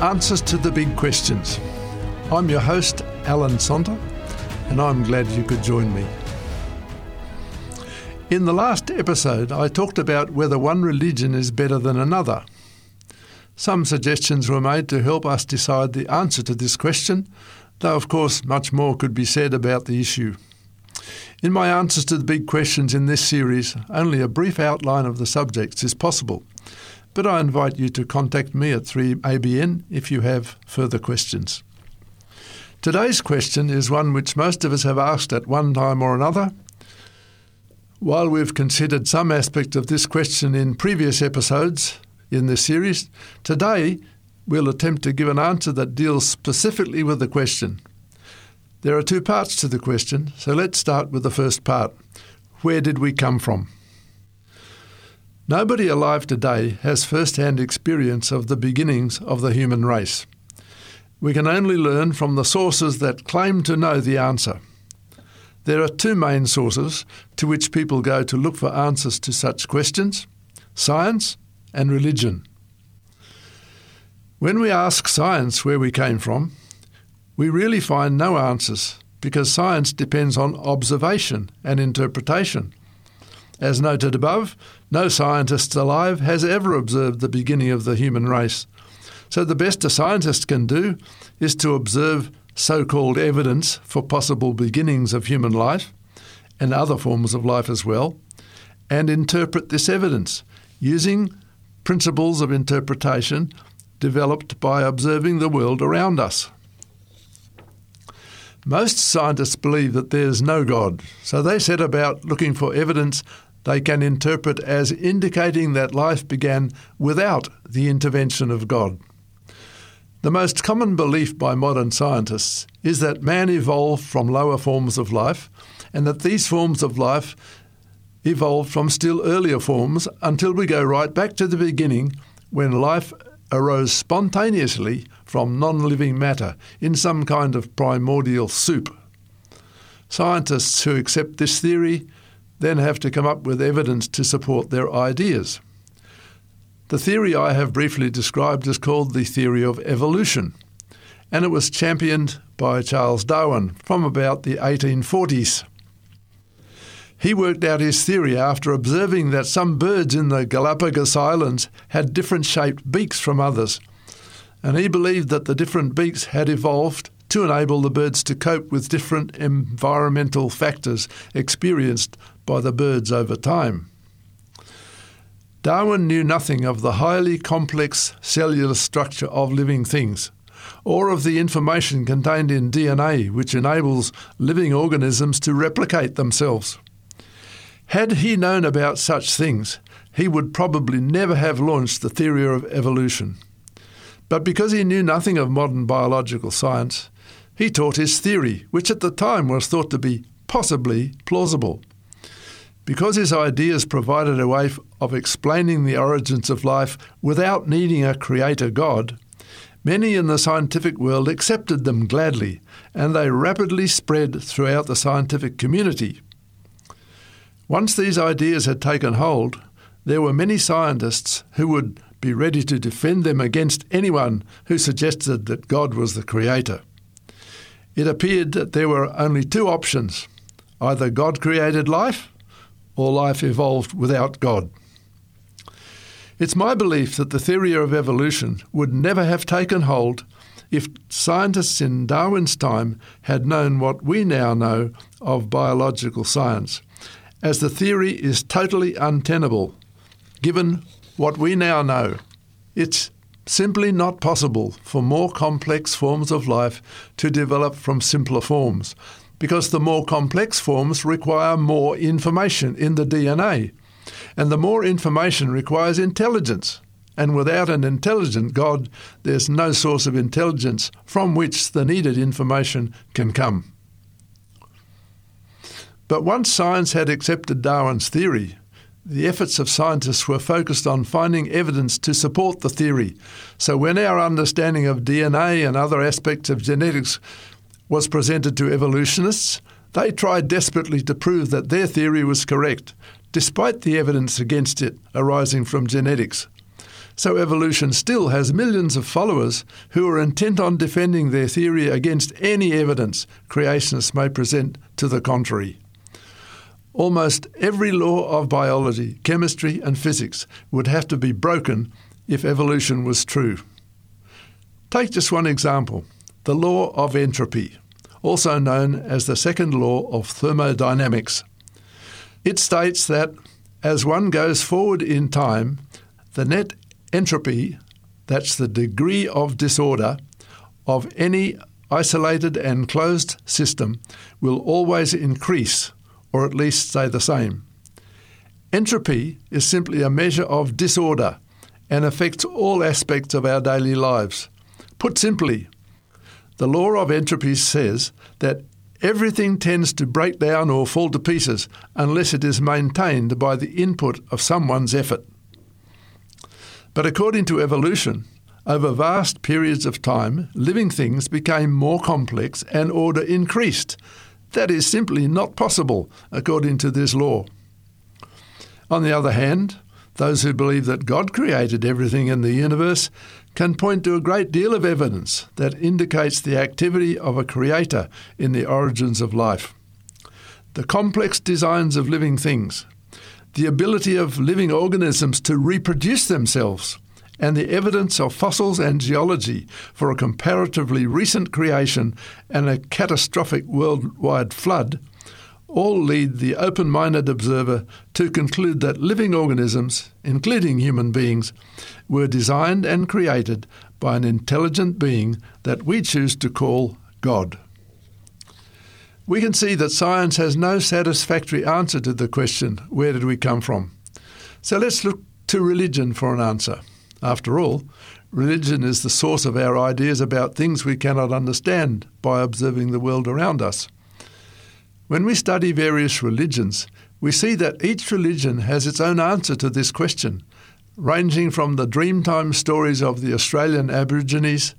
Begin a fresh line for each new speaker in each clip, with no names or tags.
Answers to the Big Questions. I'm your host, Alan Sonter, and I'm glad you could join me. In the last episode, I talked about whether one religion is better than another. Some suggestions were made to help us decide the answer to this question, though, of course, much more could be said about the issue. In my answers to the big questions in this series, only a brief outline of the subjects is possible, but I invite you to contact me at 3ABN if you have further questions. Today's question is one which most of us have asked at one time or another. While we've considered some aspect of this question in previous episodes in this series, today we'll attempt to give an answer that deals specifically with the question. There are two parts to the question, so let's start with the first part. Where did we come from? Nobody alive today has first hand experience of the beginnings of the human race. We can only learn from the sources that claim to know the answer. There are two main sources to which people go to look for answers to such questions science and religion. When we ask science where we came from, we really find no answers because science depends on observation and interpretation. As noted above, no scientist alive has ever observed the beginning of the human race. So the best a scientist can do is to observe so called evidence for possible beginnings of human life and other forms of life as well, and interpret this evidence using principles of interpretation developed by observing the world around us. Most scientists believe that there's no God, so they set about looking for evidence they can interpret as indicating that life began without the intervention of God. The most common belief by modern scientists is that man evolved from lower forms of life and that these forms of life evolved from still earlier forms until we go right back to the beginning when life arose spontaneously from non living matter in some kind of primordial soup. Scientists who accept this theory then have to come up with evidence to support their ideas. The theory I have briefly described is called the theory of evolution, and it was championed by Charles Darwin from about the 1840s. He worked out his theory after observing that some birds in the Galapagos Islands had different shaped beaks from others, and he believed that the different beaks had evolved to enable the birds to cope with different environmental factors experienced by the birds over time. Darwin knew nothing of the highly complex cellular structure of living things, or of the information contained in DNA which enables living organisms to replicate themselves. Had he known about such things, he would probably never have launched the theory of evolution. But because he knew nothing of modern biological science, he taught his theory, which at the time was thought to be possibly plausible. Because his ideas provided a way of explaining the origins of life without needing a creator God, many in the scientific world accepted them gladly, and they rapidly spread throughout the scientific community. Once these ideas had taken hold, there were many scientists who would be ready to defend them against anyone who suggested that God was the creator. It appeared that there were only two options either God created life or life evolved without God. It's my belief that the theory of evolution would never have taken hold if scientists in Darwin's time had known what we now know of biological science as the theory is totally untenable given what we now know. It's simply not possible for more complex forms of life to develop from simpler forms because the more complex forms require more information in the DNA. And the more information requires intelligence. And without an intelligent God, there's no source of intelligence from which the needed information can come. But once science had accepted Darwin's theory, the efforts of scientists were focused on finding evidence to support the theory. So when our understanding of DNA and other aspects of genetics was presented to evolutionists, they tried desperately to prove that their theory was correct, despite the evidence against it arising from genetics. So evolution still has millions of followers who are intent on defending their theory against any evidence creationists may present to the contrary. Almost every law of biology, chemistry, and physics would have to be broken if evolution was true. Take just one example the law of entropy, also known as the second law of thermodynamics. It states that as one goes forward in time, the net entropy, that's the degree of disorder of any isolated and closed system, will always increase, or at least stay the same. Entropy is simply a measure of disorder and affects all aspects of our daily lives. Put simply, the law of entropy says that everything tends to break down or fall to pieces unless it is maintained by the input of someone's effort. But according to evolution, over vast periods of time, living things became more complex and order increased. That is simply not possible, according to this law. On the other hand, those who believe that God created everything in the universe can point to a great deal of evidence that indicates the activity of a creator in the origins of life. The complex designs of living things, the ability of living organisms to reproduce themselves, and the evidence of fossils and geology for a comparatively recent creation and a catastrophic worldwide flood all lead the open minded observer to conclude that living organisms, including human beings, were designed and created by an intelligent being that we choose to call God we can see that science has no satisfactory answer to the question, where did we come from? So let's look to religion for an answer. After all, religion is the source of our ideas about things we cannot understand by observing the world around us. When we study various religions, we see that each religion has its own answer to this question, ranging from the dreamtime stories of the Australian Aborigines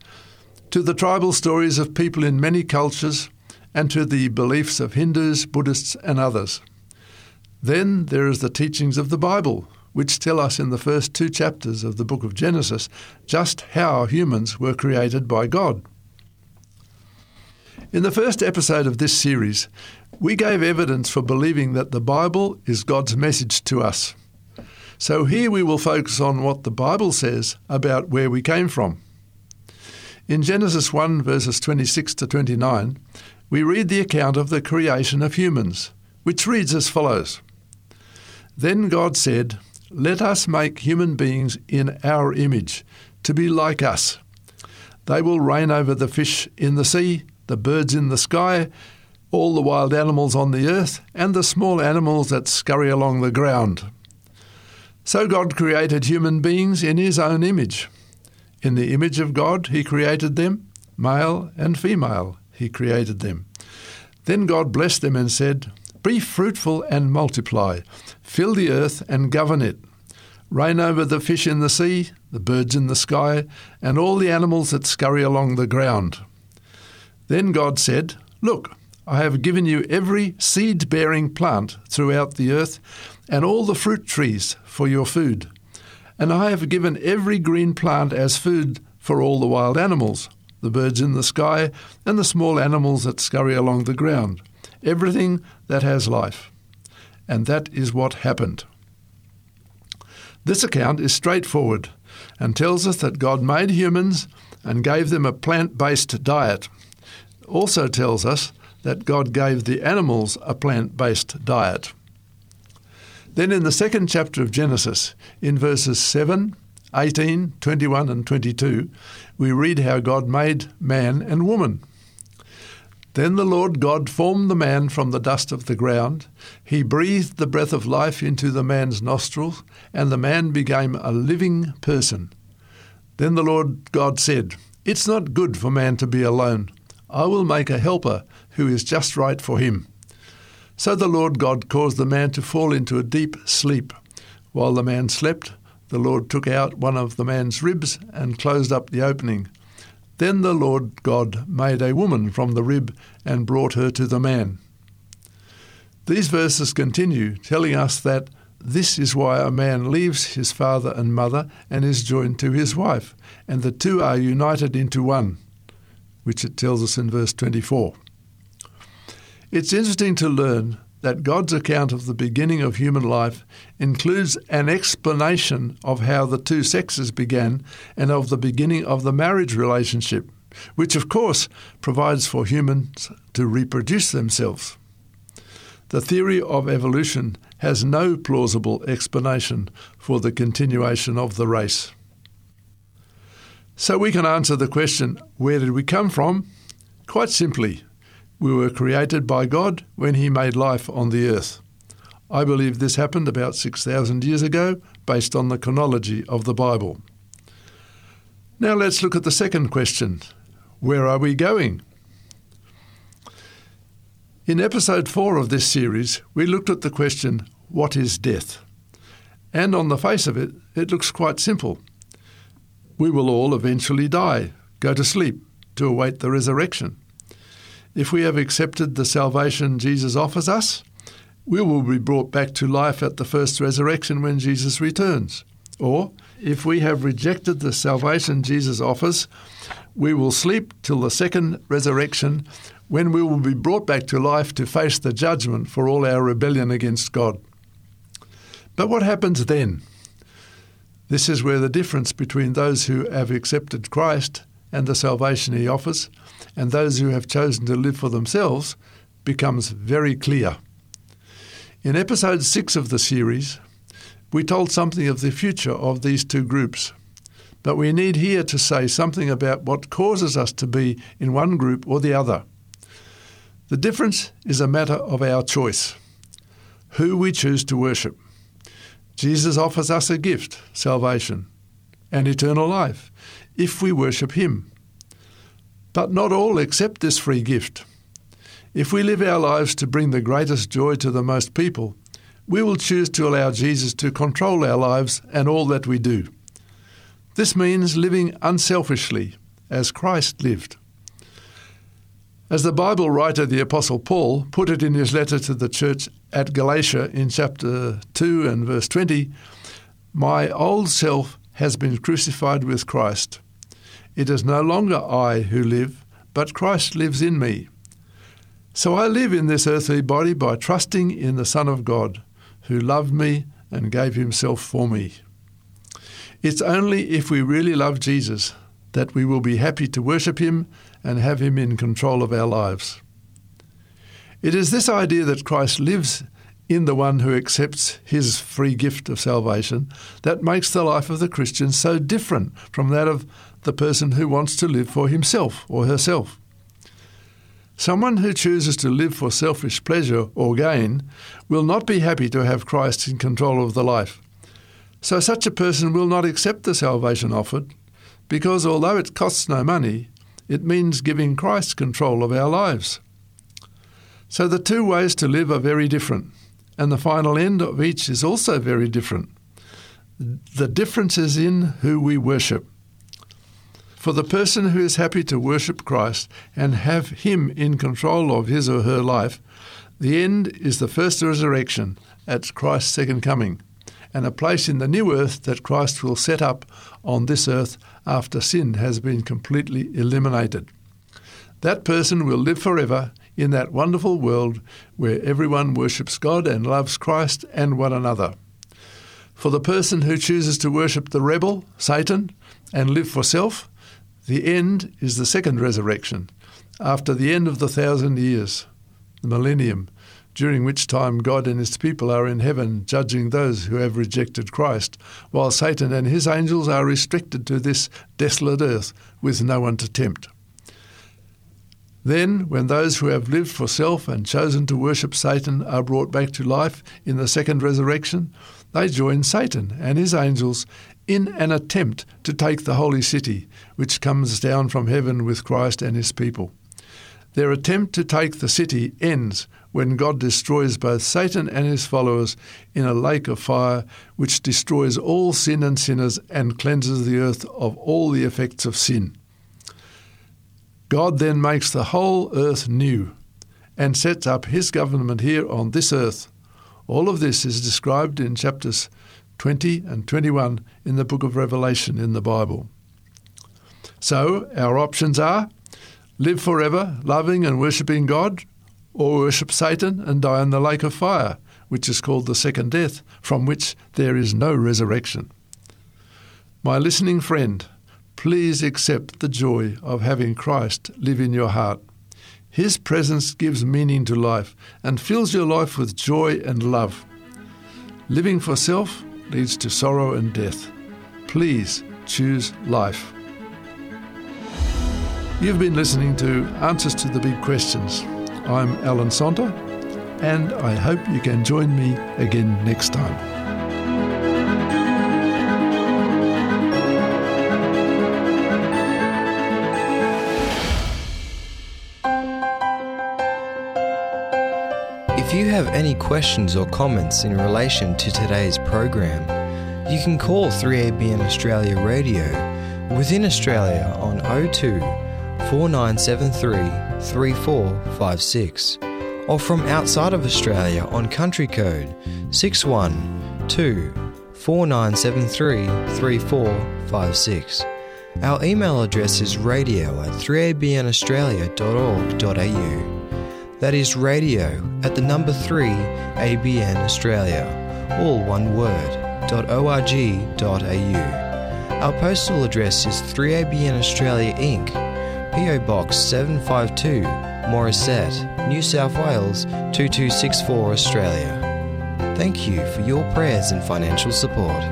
to the tribal stories of people in many cultures and to the beliefs of Hindus, Buddhists, and others. Then there is the teachings of the Bible, which tell us in the first two chapters of the book of Genesis just how humans were created by God. In the first episode of this series, we gave evidence for believing that the Bible is God's message to us. So here we will focus on what the Bible says about where we came from. In Genesis 1, verses 26 to 29, we read the account of the creation of humans, which reads as follows Then God said, Let us make human beings in our image, to be like us. They will reign over the fish in the sea, the birds in the sky, all the wild animals on the earth, and the small animals that scurry along the ground. So God created human beings in his own image. In the image of God, he created them, male and female he created them. Then God blessed them and said, Be fruitful and multiply, fill the earth and govern it. Reign over the fish in the sea, the birds in the sky, and all the animals that scurry along the ground. Then God said, Look, I have given you every seed bearing plant throughout the earth, and all the fruit trees for your food. And I have given every green plant as food for all the wild animals the birds in the sky, and the small animals that scurry along the ground, everything that has life. And that is what happened. This account is straightforward and tells us that God made humans and gave them a plant based diet. It also tells us that God gave the animals a plant based diet. Then in the second chapter of Genesis, in verses 7, 18, 21, and 22, we read how God made man and woman. Then the Lord God formed the man from the dust of the ground. He breathed the breath of life into the man's nostrils, and the man became a living person. Then the Lord God said, It's not good for man to be alone. I will make a helper who is just right for him. So the Lord God caused the man to fall into a deep sleep. While the man slept, the Lord took out one of the man's ribs and closed up the opening. Then the Lord God made a woman from the rib and brought her to the man. These verses continue, telling us that this is why a man leaves his father and mother and is joined to his wife, and the two are united into one, which it tells us in verse 24. It's interesting to learn that God's account of the beginning of human life includes an explanation of how the two sexes began and of the beginning of the marriage relationship, which of course provides for humans to reproduce themselves. The theory of evolution has no plausible explanation for the continuation of the race. So we can answer the question where did we come from? Quite simply, we were created by God when He made life on the earth. I believe this happened about 6,000 years ago based on the chronology of the Bible. Now let's look at the second question Where are we going? In episode 4 of this series, we looked at the question What is death? And on the face of it, it looks quite simple. We will all eventually die, go to sleep, to await the resurrection. If we have accepted the salvation Jesus offers us, we will be brought back to life at the first resurrection when Jesus returns. Or, if we have rejected the salvation Jesus offers, we will sleep till the second resurrection when we will be brought back to life to face the judgment for all our rebellion against God. But what happens then? This is where the difference between those who have accepted Christ and the salvation he offers and those who have chosen to live for themselves becomes very clear. In episode 6 of the series, we told something of the future of these two groups, but we need here to say something about what causes us to be in one group or the other. The difference is a matter of our choice who we choose to worship. Jesus offers us a gift, salvation, and eternal life, if we worship Him. But not all accept this free gift. If we live our lives to bring the greatest joy to the most people, we will choose to allow Jesus to control our lives and all that we do. This means living unselfishly, as Christ lived. As the Bible writer, the Apostle Paul, put it in his letter to the church at Galatia in chapter 2 and verse 20, My old self has been crucified with Christ. It is no longer I who live, but Christ lives in me. So I live in this earthly body by trusting in the Son of God, who loved me and gave himself for me. It's only if we really love Jesus that we will be happy to worship him and have him in control of our lives. It is this idea that Christ lives in the one who accepts his free gift of salvation that makes the life of the Christian so different from that of the person who wants to live for himself or herself. Someone who chooses to live for selfish pleasure or gain will not be happy to have Christ in control of the life. So, such a person will not accept the salvation offered, because although it costs no money, it means giving Christ control of our lives. So, the two ways to live are very different, and the final end of each is also very different. The difference is in who we worship. For the person who is happy to worship Christ and have Him in control of his or her life, the end is the first resurrection at Christ's second coming, and a place in the new earth that Christ will set up on this earth after sin has been completely eliminated. That person will live forever in that wonderful world where everyone worships God and loves Christ and one another. For the person who chooses to worship the rebel, Satan, and live for self, the end is the second resurrection, after the end of the thousand years, the millennium, during which time God and his people are in heaven judging those who have rejected Christ, while Satan and his angels are restricted to this desolate earth with no one to tempt. Then, when those who have lived for self and chosen to worship Satan are brought back to life in the second resurrection, they join Satan and his angels in an attempt to take the holy city, which comes down from heaven with Christ and his people. Their attempt to take the city ends when God destroys both Satan and his followers in a lake of fire, which destroys all sin and sinners and cleanses the earth of all the effects of sin. God then makes the whole earth new and sets up his government here on this earth All of this is described in chapters 20 and 21 in the book of Revelation in the Bible. So, our options are live forever, loving and worshipping God, or worship Satan and die in the lake of fire, which is called the second death, from which there is no resurrection. My listening friend, please accept the joy of having Christ live in your heart. His presence gives meaning to life and fills your life with joy and love. Living for self leads to sorrow and death. Please choose life. You've been listening to Answers to the Big Questions. I'm Alan Sonter, and I hope you can join me again next time.
If you have any questions or comments in relation to today's program, you can call 3ABN Australia Radio within Australia on 02 4973 3456 or from outside of Australia on country code 612 4973 3456. Our email address is radio at 3abnaustralia.org.au. That is radio at the number 3 ABN Australia, all one word, .org.au. Our postal address is 3ABN Australia Inc., PO Box 752, Morisset, New South Wales 2264 Australia. Thank you for your prayers and financial support.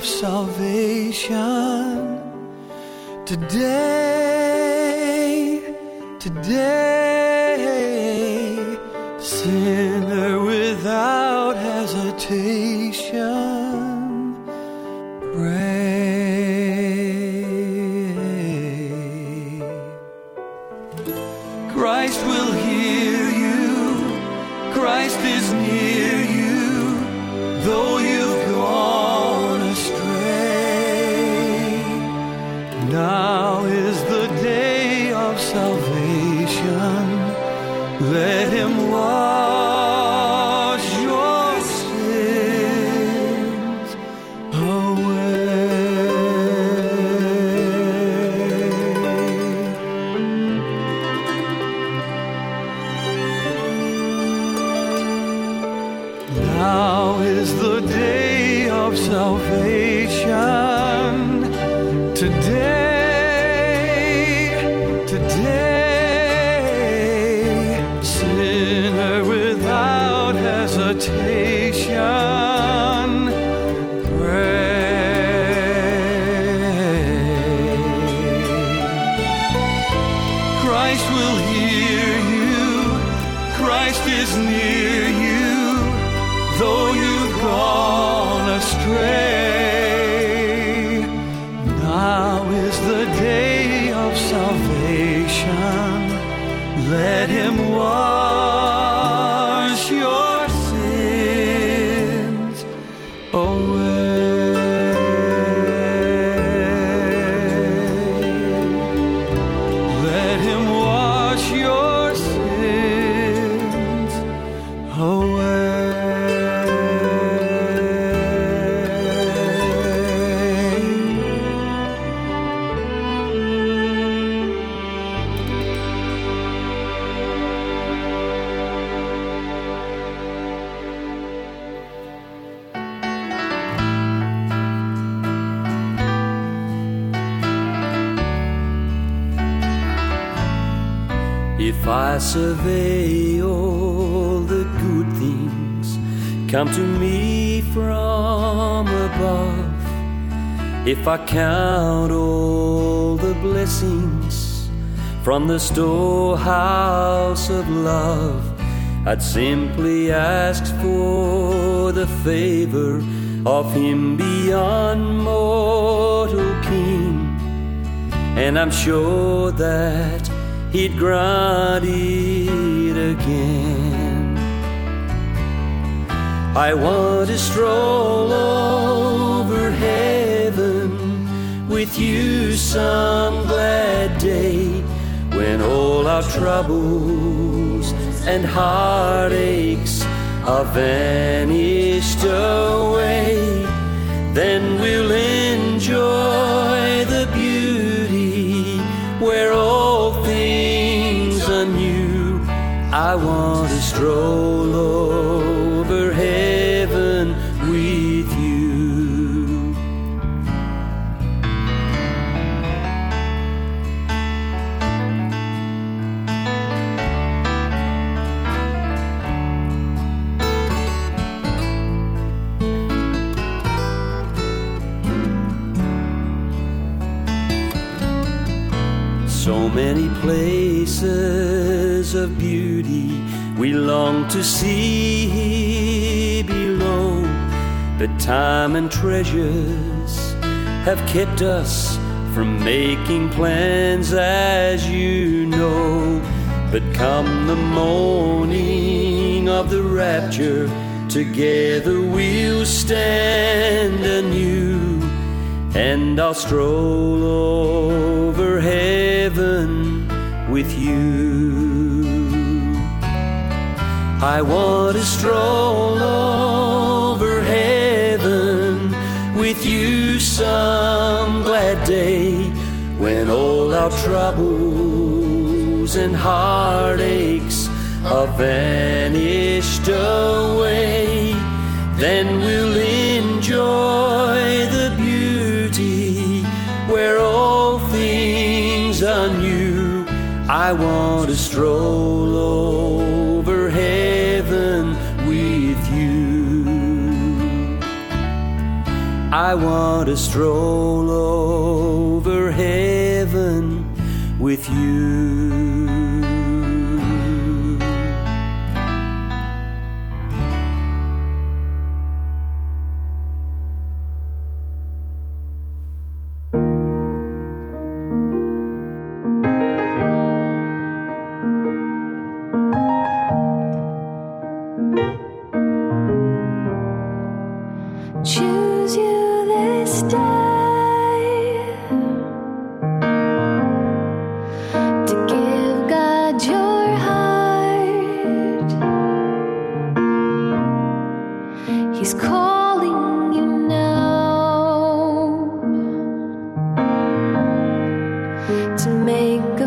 Of salvation. Today, today, sinner without hesitation, pray. Christ will hear you, Christ is near you, though you've
I survey all the good things come to me from above, if I count all the blessings from the storehouse of love, I'd simply ask for the favor of Him beyond mortal king. And I'm sure that he'd grant it again. I want to stroll over heaven with you some glad day when all our troubles and heartaches are vanished away. Then we'll enjoy I want to stroll over heaven with you. So many places of beauty we long to see below, but time and treasures have kept us from making plans, as you know. But come the morning of the rapture, together we'll stand anew and I'll stroll over heaven with you. I want to stroll over heaven with you some glad day when all our troubles and heartaches are vanished away. Then we'll enjoy the beauty where all things are new. I want to stroll over I want to stroll over heaven with you.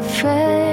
afraid.